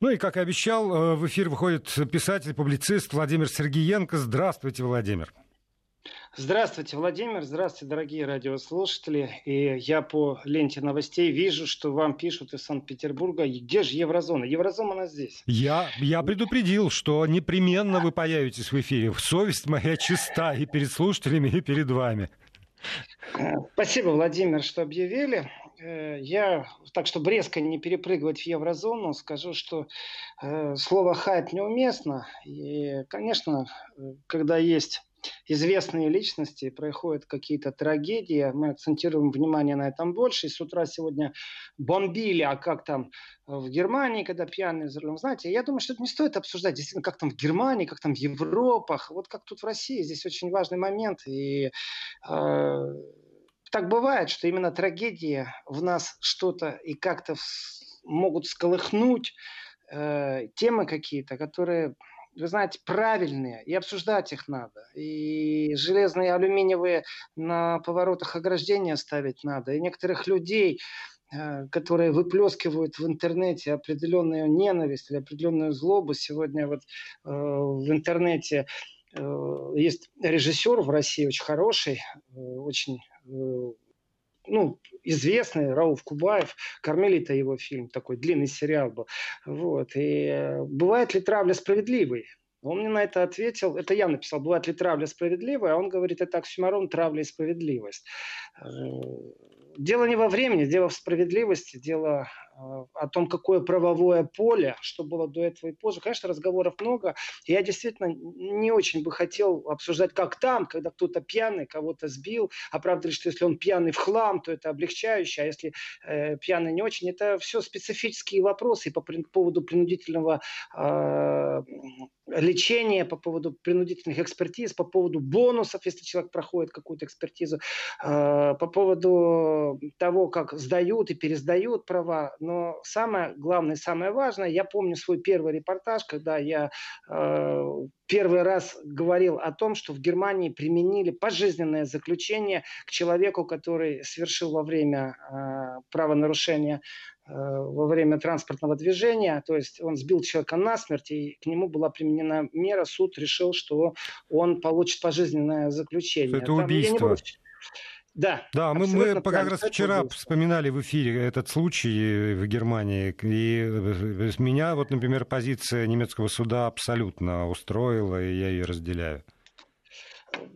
Ну и, как и обещал, э, в эфир выходит писатель, публицист Владимир Сергеенко. Здравствуйте, Владимир. Здравствуйте, Владимир. Здравствуйте, дорогие радиослушатели. И я по ленте новостей вижу, что вам пишут из Санкт-Петербурга. Где же еврозона? Еврозона она здесь. Я, я предупредил, что непременно вы появитесь в эфире. Совесть моя чиста и перед слушателями, и перед вами. Спасибо, Владимир, что объявили. Э, я, так чтобы резко не перепрыгивать в еврозону, скажу, что э, слово «хайп» неуместно. И, конечно, э, когда есть известные личности, происходят какие-то трагедии, мы акцентируем внимание на этом больше. И с утра сегодня бомбили, а как там в Германии, когда пьяные за. Знаете, я думаю, что это не стоит обсуждать, действительно, как там в Германии, как там в Европах, вот как тут в России. Здесь очень важный момент. И э, так бывает, что именно трагедии в нас что-то и как-то могут сколыхнуть э, темы какие-то, которые вы знаете, правильные, и обсуждать их надо. И железные, алюминиевые на поворотах ограждения ставить надо. И некоторых людей, э, которые выплескивают в интернете определенную ненависть или определенную злобу. Сегодня вот э, в интернете есть режиссер в России очень хороший, э, очень э, ну, известный Рауф Кубаев, «Кармелита» его фильм, такой длинный сериал был. Вот. И э, бывает ли травля справедливой? Он мне на это ответил, это я написал, бывает ли травля справедливая, а он говорит, это оксюмарон травля и справедливость. Э, дело не во времени, дело в справедливости, дело э, о том, какое правовое поле, что было до этого и позже. Конечно, разговоров много. Я действительно не очень бы хотел обсуждать, как там, когда кто-то пьяный кого-то сбил, оправдывали, что если он пьяный в хлам, то это облегчающее, а если э, пьяный не очень, это все специфические вопросы по поводу принудительного э, лечения, по поводу принудительных экспертиз, по поводу бонусов, если человек проходит какую-то экспертизу, э, по поводу того, как сдают и пересдают права. Но самое главное, самое важное, я помню свой первый репортаж, когда я э, первый раз говорил о том, что в Германии применили пожизненное заключение к человеку, который совершил во время э, правонарушения э, во время транспортного движения, то есть он сбил человека насмерть, и к нему была применена мера, суд решил, что он получит пожизненное заключение. Это Там, убийство. Да, да мы, мы как раз вчера вспоминали в эфире этот случай в Германии, и меня вот, например, позиция немецкого суда абсолютно устроила, и я ее разделяю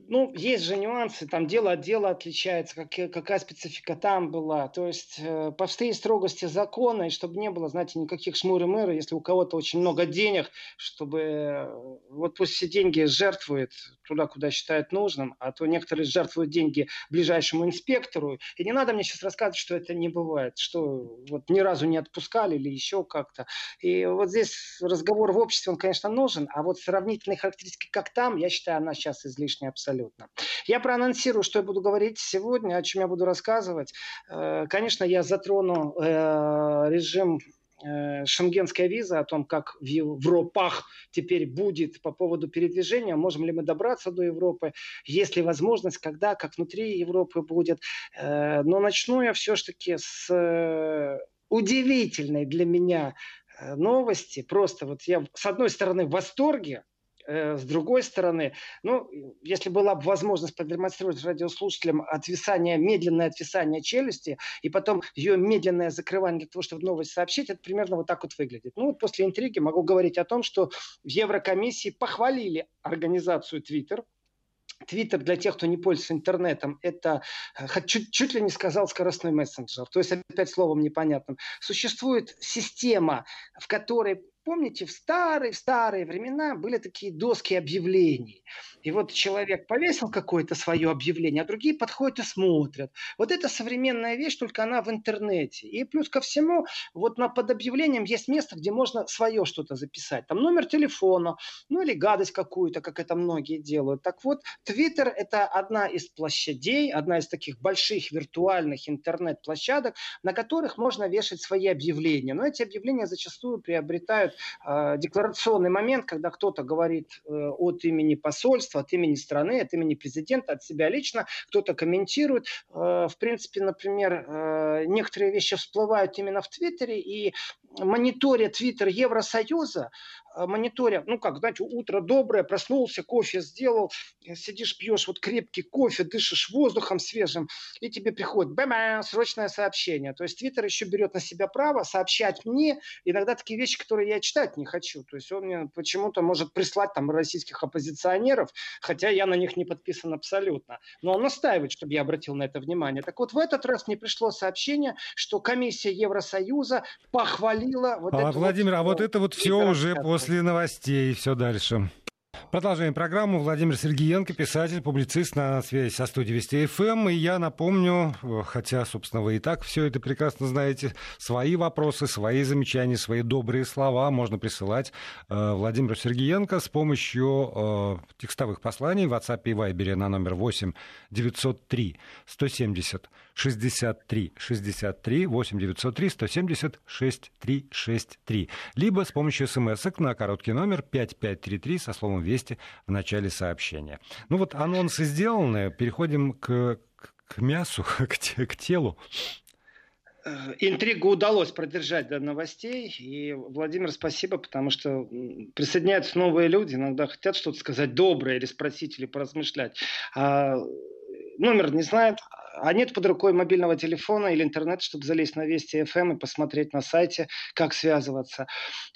ну, есть же нюансы, там дело от дела отличается, как, какая специфика там была. То есть э, всей строгости закона, и чтобы не было, знаете, никаких шмуры-мыры, если у кого-то очень много денег, чтобы э, вот пусть все деньги жертвует туда, куда считает нужным, а то некоторые жертвуют деньги ближайшему инспектору. И не надо мне сейчас рассказывать, что это не бывает, что вот ни разу не отпускали или еще как-то. И вот здесь разговор в обществе, он, конечно, нужен, а вот сравнительные характеристики, как там, я считаю, она сейчас излишняя абсолютно. Я проанонсирую, что я буду говорить сегодня, о чем я буду рассказывать. Э, конечно, я затрону э, режим э, шенгенская виза, о том, как в Европах теперь будет по поводу передвижения, можем ли мы добраться до Европы, есть ли возможность, когда, как внутри Европы будет. Но начну я все-таки с удивительной для меня новости. Просто вот я с одной стороны в восторге, с другой стороны, ну, если была бы возможность продемонстрировать радиослушателям отвисание, медленное отвисание челюсти, и потом ее медленное закрывание для того, чтобы новость сообщить, это примерно вот так вот выглядит. Ну, вот после интриги могу говорить о том, что в Еврокомиссии похвалили организацию Twitter, Твиттер для тех, кто не пользуется интернетом, это э, чуть, чуть ли не сказал скоростной мессенджер. То есть, опять словом непонятным. Существует система, в которой Помните, в старые, в старые времена были такие доски объявлений. И вот человек повесил какое-то свое объявление, а другие подходят и смотрят. Вот это современная вещь, только она в интернете. И плюс ко всему, вот на, под объявлением есть место, где можно свое что-то записать. Там номер телефона, ну или гадость какую-то, как это многие делают. Так вот, Твиттер – это одна из площадей, одна из таких больших виртуальных интернет-площадок, на которых можно вешать свои объявления. Но эти объявления зачастую приобретают э, декларационный момент, когда кто-то говорит э, от имени посольства, от имени страны, от имени президента, от себя лично, кто-то комментирует. Э, в принципе, например, э, некоторые вещи всплывают именно в Твиттере, и мониторя Твиттер Евросоюза, Э, мониторя, ну как, знаете, утро доброе, проснулся, кофе сделал, э, сидишь, пьешь вот крепкий кофе, дышишь воздухом свежим, и тебе приходит бэм, срочное сообщение. То есть Твиттер еще берет на себя право сообщать мне иногда такие вещи, которые я читать не хочу. То есть он мне почему-то может прислать там российских оппозиционеров, хотя я на них не подписан абсолютно. Но он настаивает, чтобы я обратил на это внимание. Так вот, в этот раз мне пришло сообщение, что комиссия Евросоюза похвалила... Вот а, Владимир, вот, а вот это вот все уже после После новостей все дальше. Продолжаем программу. Владимир Сергеенко, писатель, публицист на связи со студией Вести ФМ. И я напомню, хотя, собственно, вы и так все это прекрасно знаете, свои вопросы, свои замечания, свои добрые слова можно присылать э, Владимиру Сергеенко с помощью э, текстовых посланий в WhatsApp и Viber на номер 8 903 170 63 63 8 903 170 6363. Либо с помощью смс на короткий номер 5533 со словом «Вести» в начале сообщения. Ну вот анонсы сделаны, переходим к, к мясу, к, к телу. Э, интригу удалось продержать до новостей. И, Владимир, спасибо, потому что присоединяются новые люди, иногда хотят что-то сказать доброе или спросить, или поразмышлять. А номер не знает, а нет под рукой мобильного телефона или интернета, чтобы залезть на Вести FM эм и посмотреть на сайте, как связываться.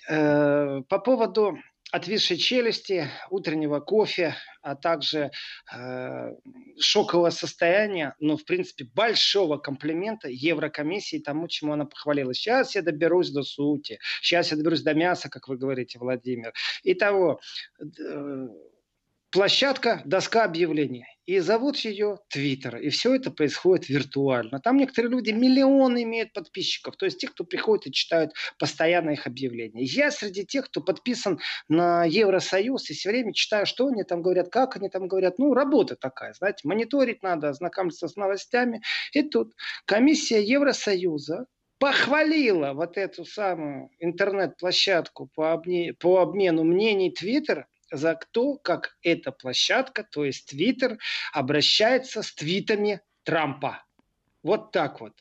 Э, по поводу отвисшей челюсти, утреннего кофе, а также э, шокового состояния, но, в принципе, большого комплимента Еврокомиссии тому, чему она похвалила. Сейчас я доберусь до сути, сейчас я доберусь до мяса, как вы говорите, Владимир. Итого, э, площадка, доска объявлений. И зовут ее Твиттер. И все это происходит виртуально. Там некоторые люди миллионы имеют подписчиков. То есть тех, кто приходит и читают постоянно их объявления. Я среди тех, кто подписан на Евросоюз и все время читаю, что они там говорят, как они там говорят. Ну, работа такая, знаете, мониторить надо, ознакомиться с новостями. И тут комиссия Евросоюза похвалила вот эту самую интернет-площадку по, обне... по обмену мнений Твиттер за кто, как эта площадка, то есть Твиттер, обращается с твитами Трампа. Вот так вот.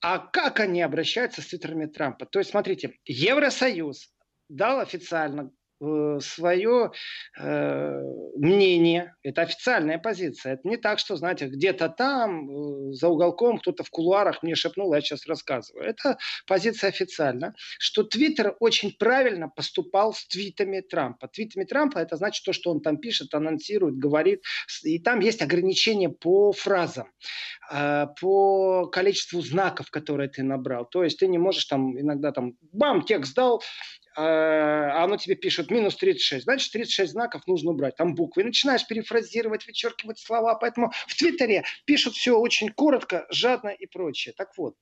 А как они обращаются с твиттерами Трампа? То есть, смотрите, Евросоюз дал официально свое э, мнение. Это официальная позиция. Это не так, что, знаете, где-то там, э, за уголком, кто-то в кулуарах мне шепнул, я сейчас рассказываю. Это позиция официальная, что Твиттер очень правильно поступал с твитами Трампа. Твитами Трампа это значит то, что он там пишет, анонсирует, говорит. И там есть ограничения по фразам, э, по количеству знаков, которые ты набрал. То есть ты не можешь там иногда там, бам, текст дал, а оно тебе пишет минус 36, значит 36 знаков нужно убрать, там буквы. И начинаешь перефразировать, вычеркивать слова. Поэтому в Твиттере пишут все очень коротко, жадно и прочее. Так вот,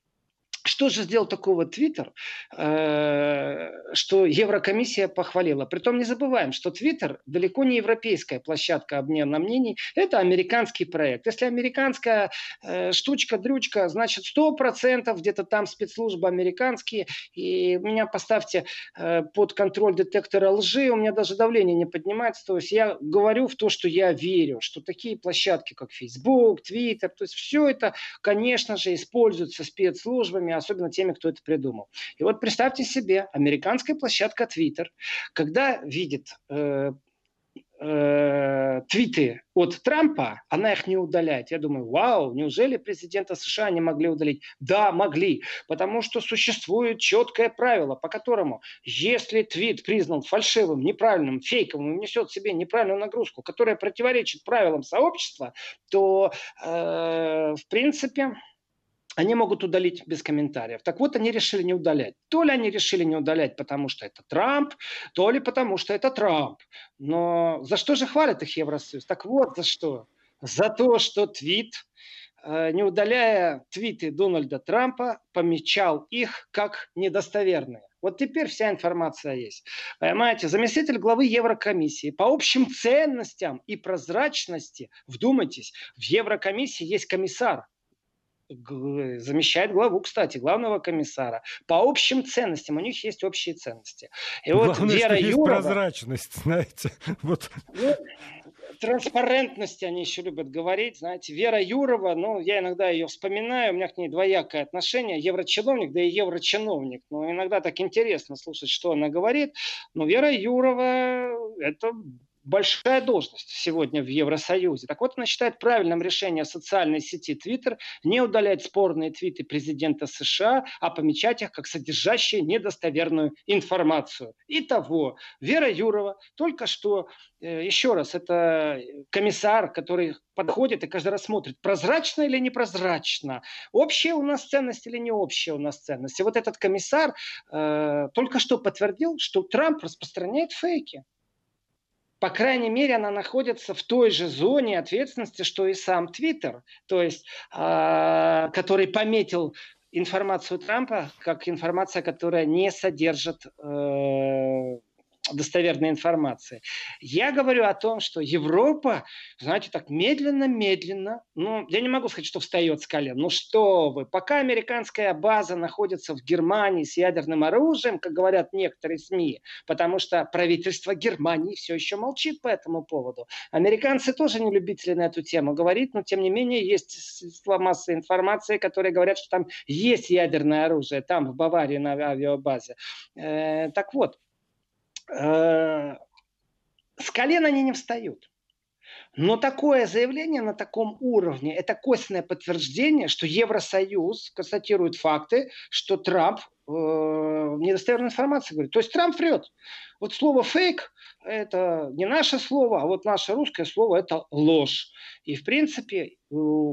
что же сделал такого Твиттер, э, что Еврокомиссия похвалила? Притом не забываем, что Твиттер далеко не европейская площадка обмена мнений, это американский проект. Если американская э, штучка, дрючка, значит 100% где-то там спецслужбы американские, и меня поставьте э, под контроль детектора лжи, у меня даже давление не поднимается, то есть я говорю в то, что я верю, что такие площадки, как Facebook, Twitter, то есть все это, конечно же, используются спецслужбами, особенно теми, кто это придумал. И вот представьте себе, американская площадка Twitter, когда видит э, э, твиты от Трампа, она их не удаляет. Я думаю, вау, неужели президента США не могли удалить? Да, могли, потому что существует четкое правило, по которому, если твит признан фальшивым, неправильным, фейковым, несет в себе неправильную нагрузку, которая противоречит правилам сообщества, то, э, в принципе, они могут удалить без комментариев. Так вот, они решили не удалять. То ли они решили не удалять, потому что это Трамп, то ли потому что это Трамп. Но за что же хвалят их Евросоюз? Так вот, за что? За то, что твит, э, не удаляя твиты Дональда Трампа, помечал их как недостоверные. Вот теперь вся информация есть. Понимаете, заместитель главы Еврокомиссии по общим ценностям и прозрачности, вдумайтесь, в Еврокомиссии есть комиссар, замещает главу, кстати, главного комиссара. По общим ценностям, у них есть общие ценности. И Главное, вот Вера что Юрова... прозрачность, знаете. Вот. Ну, транспарентности они еще любят говорить. Знаете, Вера Юрова, ну, я иногда ее вспоминаю, у меня к ней двоякое отношение. Еврочиновник, да и еврочиновник. Но иногда так интересно слушать, что она говорит. Но Вера Юрова – это большая должность сегодня в Евросоюзе. Так вот, она считает правильным решением социальной сети Twitter не удалять спорные твиты президента США, а помечать их как содержащие недостоверную информацию. Итого, Вера Юрова только что, э, еще раз, это комиссар, который подходит и каждый раз смотрит, прозрачно или непрозрачно, общая у нас ценность или не общая у нас ценность. И вот этот комиссар э, только что подтвердил, что Трамп распространяет фейки по крайней мере, она находится в той же зоне ответственности, что и сам Твиттер, то есть, э, который пометил информацию Трампа как информация, которая не содержит э, достоверной информации. Я говорю о том, что Европа, знаете, так медленно-медленно, ну, я не могу сказать, что встает с колен, ну что вы, пока американская база находится в Германии с ядерным оружием, как говорят некоторые СМИ, потому что правительство Германии все еще молчит по этому поводу. Американцы тоже не любители на эту тему говорить, но тем не менее есть средства массовой информации, которые говорят, что там есть ядерное оружие, там в Баварии на авиабазе. Э, так вот, с колен они не встают. Но такое заявление на таком уровне – это косвенное подтверждение, что Евросоюз констатирует факты, что Трамп э, недостоверную информацию говорит. То есть Трамп врет. Вот слово «фейк» – это не наше слово, а вот наше русское слово – это ложь. И, в принципе,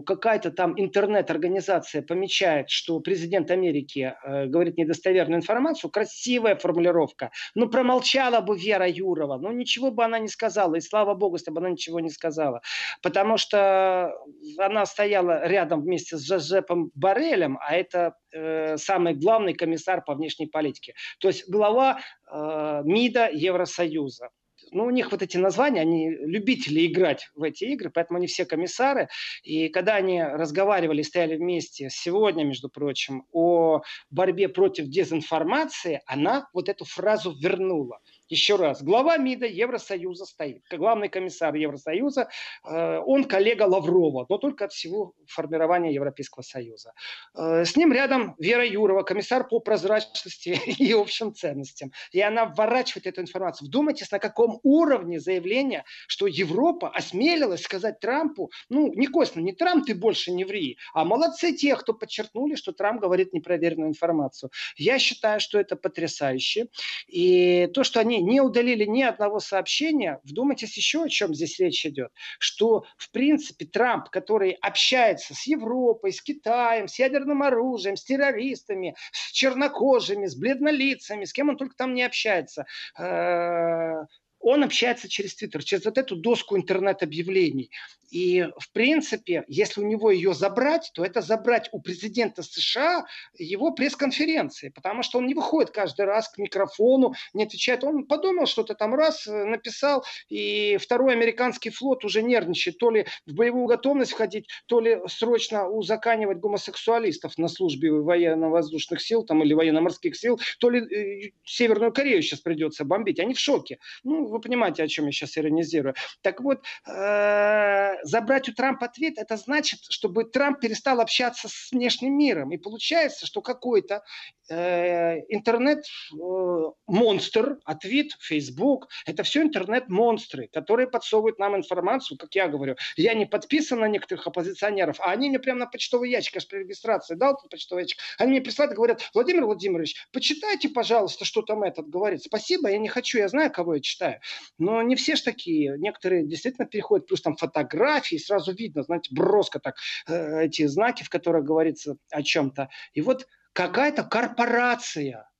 какая-то там интернет-организация помечает, что президент Америки э, говорит недостоверную информацию, красивая формулировка. Ну, промолчала бы Вера Юрова, ну, ничего бы она не сказала. И слава богу, если бы она ничего не сказала. Потому что она стояла рядом вместе с Жозепом Барелем, а это э, самый главный комиссар по внешней политике. То есть глава МИДа Евросоюза. Ну, у них вот эти названия, они любители играть в эти игры, поэтому они все комиссары. И когда они разговаривали, стояли вместе сегодня, между прочим, о борьбе против дезинформации, она вот эту фразу вернула. Еще раз, глава МИДа Евросоюза стоит, главный комиссар Евросоюза, э, он коллега Лаврова, но только от всего формирования Европейского Союза. Э, с ним рядом Вера Юрова, комиссар по прозрачности и общим ценностям. И она вворачивает эту информацию. Вдумайтесь, на каком уровне заявления, что Европа осмелилась сказать Трампу, ну, не косвенно, не Трамп, ты больше не ври, а молодцы те, кто подчеркнули, что Трамп говорит непроверенную информацию. Я считаю, что это потрясающе. И то, что они не удалили ни одного сообщения, вдумайтесь еще, о чем здесь речь идет, что, в принципе, Трамп, который общается с Европой, с Китаем, с ядерным оружием, с террористами, с чернокожими, с бледнолицами, с кем он только там не общается, э, он общается через Твиттер, через вот эту доску интернет-объявлений. И, в принципе, если у него ее забрать, то это забрать у президента США его пресс-конференции, потому что он не выходит каждый раз к микрофону, не отвечает. Он подумал, что-то там раз э, написал, и второй американский флот уже нервничает, то ли в боевую готовность входить, то ли срочно узаканивать гомосексуалистов на службе военно-воздушных сил там, или военно-морских сил, то ли э, Северную Корею сейчас придется бомбить. Они в шоке. Ну, вы понимаете, о чем я сейчас иронизирую. Так вот, э, забрать у Трампа ответ, это значит, чтобы Трамп перестал общаться с внешним миром. И получается, что какой-то э, интернет-монстр, э, ответ, Facebook, это все интернет-монстры, которые подсовывают нам информацию, как я говорю. Я не подписан на некоторых оппозиционеров, а они мне прямо на почтовый ящик, аж при регистрации дал почтовый ящик, они мне присылают и говорят, Владимир Владимирович, почитайте, пожалуйста, что там этот говорит. Спасибо, я не хочу, я знаю, кого я читаю. Но не все ж такие. Некоторые действительно переходят, плюс там фотографии, сразу видно, знаете, броско так, э, эти знаки, в которых говорится о чем-то. И вот какая-то корпорация,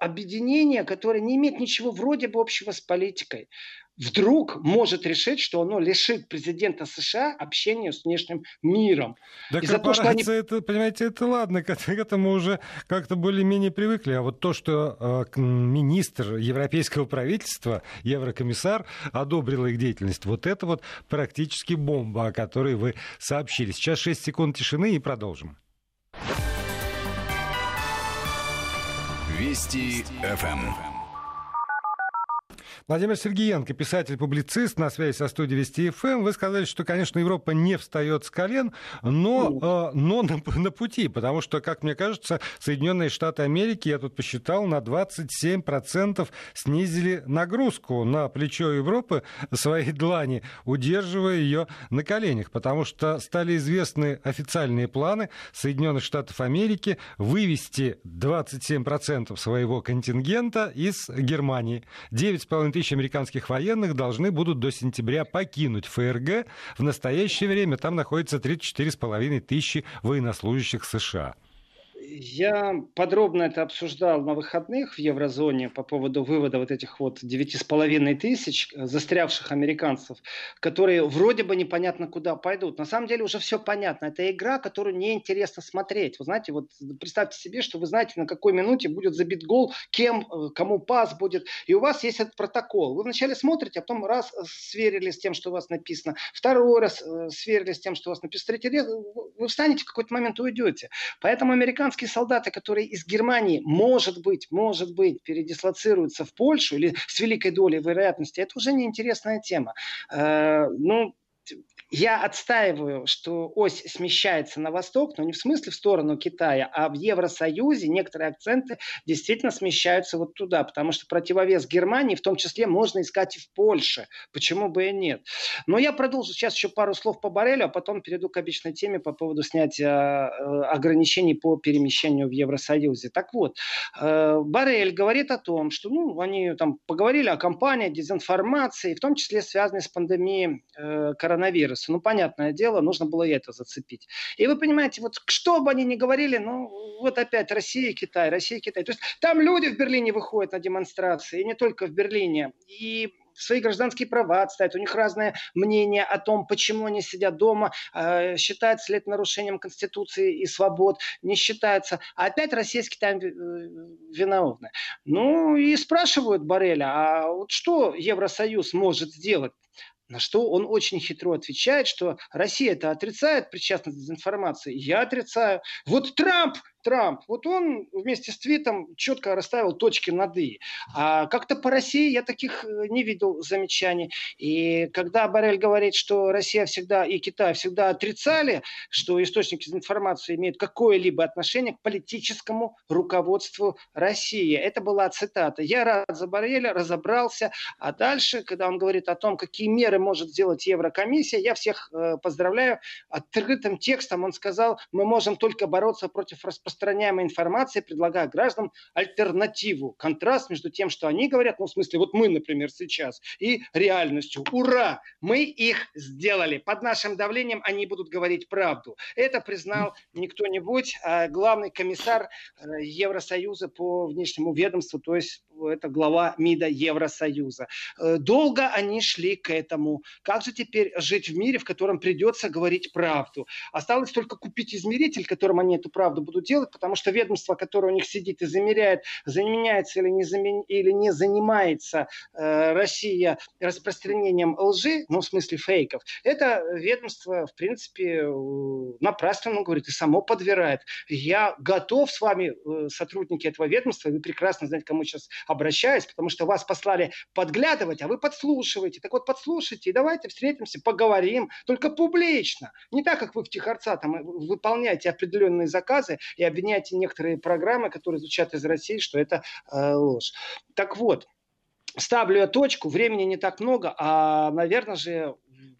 объединение, которое не имеет ничего вроде бы общего с политикой, вдруг может решить, что оно лишит президента США общения с внешним миром. Да и то, что они... это, понимаете, это ладно, к этому уже как-то более-менее привыкли. А вот то, что э, министр европейского правительства, еврокомиссар, одобрил их деятельность, вот это вот практически бомба, о которой вы сообщили. Сейчас 6 секунд тишины и продолжим. Вести ФМ. Владимир Сергеенко, писатель-публицист, на связи со студией Вести ФМ. Вы сказали, что, конечно, Европа не встает с колен, но, э, но на, на пути, потому что, как мне кажется, Соединенные Штаты Америки, я тут посчитал, на 27% снизили нагрузку на плечо Европы своей длани, удерживая ее на коленях, потому что стали известны официальные планы Соединенных Штатов Америки вывести 27% своего контингента из Германии. 9,5 тысяч американских военных должны будут до сентября покинуть ФРГ. В настоящее время там находится 34,5 тысячи военнослужащих США. Я подробно это обсуждал на выходных в еврозоне по поводу вывода вот этих вот 9,5 тысяч застрявших американцев, которые вроде бы непонятно куда пойдут. На самом деле уже все понятно. Это игра, которую неинтересно смотреть. Вы знаете, вот представьте себе, что вы знаете, на какой минуте будет забит гол, кем, э, кому пас будет. И у вас есть этот протокол. Вы вначале смотрите, а потом раз э, сверили с тем, что у вас написано, второй раз э, сверили с тем, что у вас написано, третий раз вы встанете в какой-то момент и уйдете. Поэтому американцы американские солдаты, которые из Германии, может быть, может быть, передислоцируются в Польшу или с великой долей вероятности, это уже неинтересная тема. Э, ну, я отстаиваю, что ось смещается на восток, но не в смысле в сторону Китая, а в Евросоюзе некоторые акценты действительно смещаются вот туда, потому что противовес Германии в том числе можно искать и в Польше. Почему бы и нет? Но я продолжу сейчас еще пару слов по Барелю, а потом перейду к обычной теме по поводу снятия э, ограничений по перемещению в Евросоюзе. Так вот, э, Барель говорит о том, что ну, они там поговорили о кампании дезинформации, в том числе связанной с пандемией э, коронавируса коронавируса. Ну, понятное дело, нужно было и это зацепить. И вы понимаете, вот что бы они ни говорили, ну, вот опять Россия Китай, Россия Китай. То есть там люди в Берлине выходят на демонстрации, и не только в Берлине. И свои гражданские права отставить. У них разное мнение о том, почему они сидят дома, э, считается ли это нарушением Конституции и свобод, не считается. А опять Россия с Китаем э, виновны. Ну и спрашивают Бареля, а вот что Евросоюз может сделать? На что он очень хитро отвечает, что Россия это отрицает причастность к дезинформации. Я отрицаю. Вот Трамп Трамп, вот он вместе с твитом четко расставил точки над «и». А как-то по России я таких э, не видел замечаний. И когда Барель говорит, что Россия всегда и Китай всегда отрицали, что источники информации имеют какое-либо отношение к политическому руководству России. Это была цитата. Я рад за Бареля, разобрался. А дальше, когда он говорит о том, какие меры может сделать Еврокомиссия, я всех э, поздравляю. Открытым текстом он сказал, мы можем только бороться против распространения распространяемой информации, предлагая гражданам альтернативу, контраст между тем, что они говорят, ну, в смысле, вот мы, например, сейчас, и реальностью. Ура! Мы их сделали. Под нашим давлением они будут говорить правду. Это признал не кто-нибудь, а главный комиссар э, Евросоюза по внешнему ведомству, то есть это глава МИДа Евросоюза. Э, долго они шли к этому. Как же теперь жить в мире, в котором придется говорить правду? Осталось только купить измеритель, которым они эту правду будут делать, потому что ведомство, которое у них сидит и замеряет, заменяется или не, замен... или не занимается э, Россия распространением лжи, ну, в смысле фейков, это ведомство, в принципе, напрасно говорит и само подбирает. Я готов с вами, э, сотрудники этого ведомства, вы прекрасно знаете, кому сейчас обращаюсь, потому что вас послали подглядывать, а вы подслушиваете. Так вот, подслушайте и давайте встретимся, поговорим, только публично. Не так, как вы в Тихорца там э, выполняете определенные заказы и обвиняете некоторые программы, которые звучат из России, что это э, ложь. Так вот, ставлю я точку, времени не так много, а, наверное же,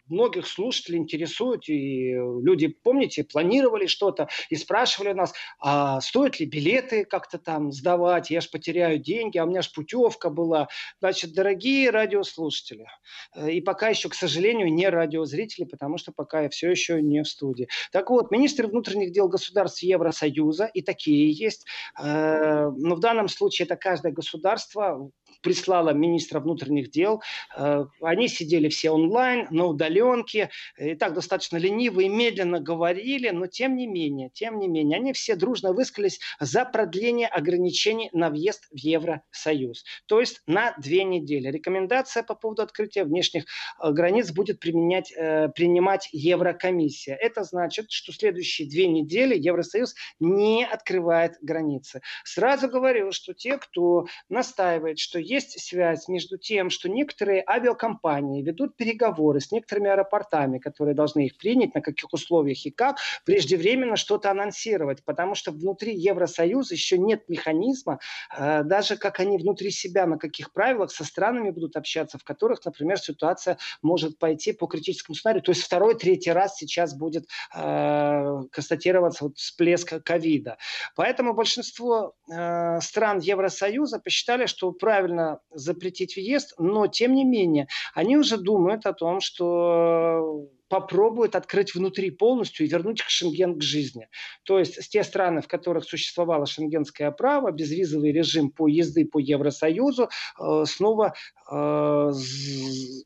многих слушателей интересует, и люди, помните, планировали что-то и спрашивали нас, а стоит ли билеты как-то там сдавать, я же потеряю деньги, а у меня же путевка была. Значит, дорогие радиослушатели, э, и пока еще, к сожалению, не радиозрители, потому что пока я все еще не в студии. Так вот, министры внутренних дел государств Евросоюза, и такие есть, э, но в данном случае это каждое государство прислало министра внутренних дел. Э, они сидели все онлайн, но удаленке, и так достаточно лениво и медленно говорили, но тем не менее, тем не менее, они все дружно высказались за продление ограничений на въезд в Евросоюз. То есть на две недели. Рекомендация по поводу открытия внешних э, границ будет применять, э, принимать Еврокомиссия. Это значит, что следующие две недели Евросоюз не открывает границы. Сразу говорю, что те, кто настаивает, что есть связь между тем, что некоторые авиакомпании ведут переговоры с некоторыми аэропортами, которые должны их принять, на каких условиях и как, преждевременно что-то анонсировать, потому что внутри Евросоюза еще нет механизма, э, даже как они внутри себя, на каких правилах со странами будут общаться, в которых, например, ситуация может пойти по критическому сценарию. То есть второй, третий раз сейчас будет э, констатироваться вот всплеск ковида. Поэтому большинство э, стран Евросоюза посчитали, что правильно запретить въезд, но тем не менее они уже думают о том, что попробуют открыть внутри полностью и вернуть Шенген к жизни. То есть те страны, в которых существовало шенгенское право, безвизовый режим по езды по Евросоюзу э, снова э,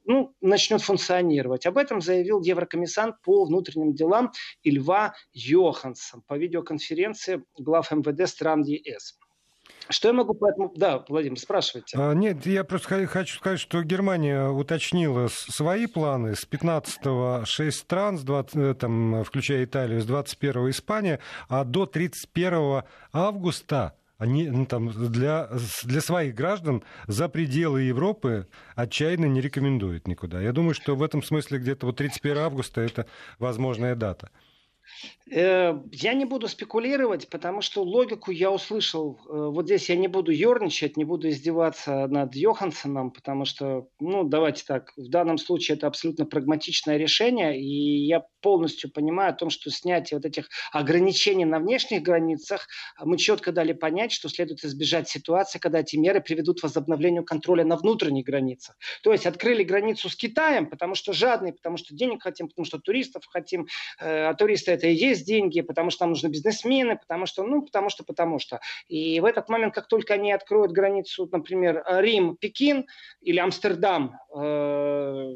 ну, начнет функционировать. Об этом заявил еврокомиссант по внутренним делам Ильва Йоханссон по видеоконференции глав МВД стран ЕС. Что я могу по этому... Да, Владимир, спрашивайте. А, нет, я просто хочу сказать, что Германия уточнила свои планы. С 15-го 6 стран, с 20, э, там, включая Италию, с 21-го Испания, а до 31 августа они ну, там, для, для своих граждан за пределы Европы отчаянно не рекомендуют никуда. Я думаю, что в этом смысле где-то вот 31 августа это возможная дата. Э, я не буду спекулировать, потому что логику я услышал. Э, вот здесь я не буду ерничать, не буду издеваться над Йохансоном, потому что, ну, давайте так, в данном случае это абсолютно прагматичное решение, и я полностью понимаю о том, что снятие вот этих ограничений на внешних границах, мы четко дали понять, что следует избежать ситуации, когда эти меры приведут к возобновлению контроля на внутренних границах. То есть открыли границу с Китаем, потому что жадные, потому что денег хотим, потому что туристов хотим, э, а туристы это и есть деньги, потому что нам нужны бизнесмены, потому что, ну, потому что, потому что. И в этот момент, как только они откроют границу, например, Рим, Пекин или Амстердам, э,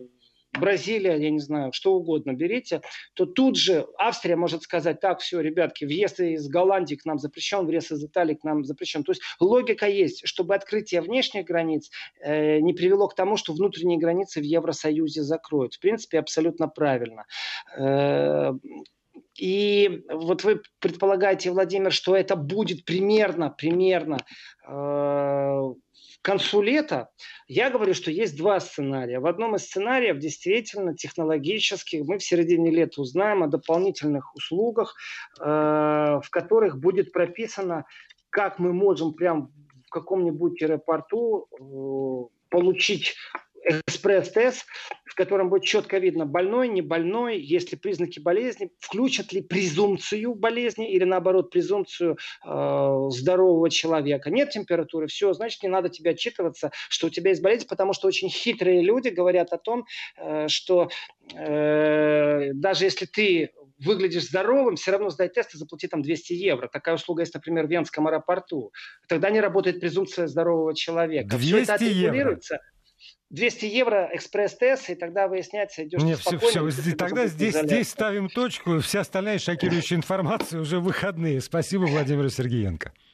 Бразилия, я не знаю, что угодно берите, то тут же Австрия может сказать, так, все, ребятки, въезд из Голландии к нам запрещен, въезд из Италии к нам запрещен. То есть логика есть, чтобы открытие внешних границ э, не привело к тому, что внутренние границы в Евросоюзе закроют. В принципе, абсолютно правильно. Э, и вот вы предполагаете, Владимир, что это будет примерно, примерно э, к концу лета. Я говорю, что есть два сценария. В одном из сценариев действительно технологических мы в середине лета узнаем о дополнительных услугах, э, в которых будет прописано, как мы можем прям в каком-нибудь аэропорту э, получить экспресс-тест, в котором будет четко видно, больной, не больной, есть ли признаки болезни, включат ли презумпцию болезни или наоборот презумпцию э, здорового человека. Нет температуры, все, значит не надо тебе отчитываться, что у тебя есть болезнь, потому что очень хитрые люди говорят о том, э, что э, даже если ты выглядишь здоровым, все равно сдай тест и заплати там 200 евро. Такая услуга есть, например, в Венском аэропорту. Тогда не работает презумпция здорового человека. 200 Все это евро. 200 евро экспресс-тест, и тогда выясняется, идешь Нет, все, все. Тогда здесь, здесь ставим точку. Вся остальная шокирующая информация уже в выходные. Спасибо, Владимир Сергеенко.